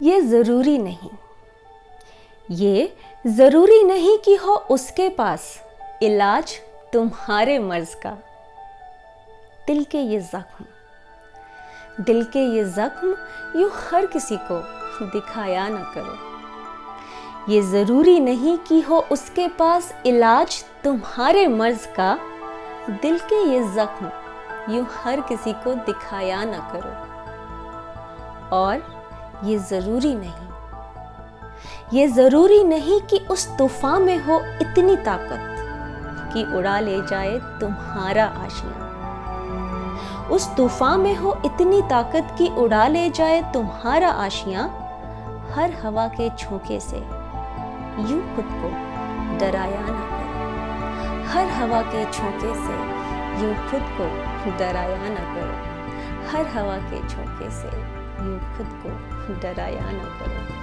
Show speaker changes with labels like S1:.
S1: ये ज़रूरी नहीं। ये ज़रूरी नहीं कि हो उसके पास इलाज तुम्हारे मर्ज का। दिल के ये ज़ख्म, दिल के ये ज़ख्म यूँ हर किसी को दिखाया ना करो। ये ज़रूरी नहीं कि हो उसके पास इलाज तुम्हारे मर्ज का। दिल के ये ज़ख्म यूँ हर किसी को दिखाया ना करो। और ये ज़रूरी नहीं। ये ज़रूरी नहीं कि उस तूफ़ान में हो इतनी ताकत कि उड़ा ले जाए तुम्हारा आशिया। उस तूफ़ान में हो इतनी ताकत कि उड़ा ले जाए तुम्हारा आशिया, हर हवा के झोंके से यूँ खुद को डराया ना करो। हर हवा के झोंके से यूँ खुद को डराया ना करो। हर हवा के झोंके से यूँ खुद को डराया ना करो।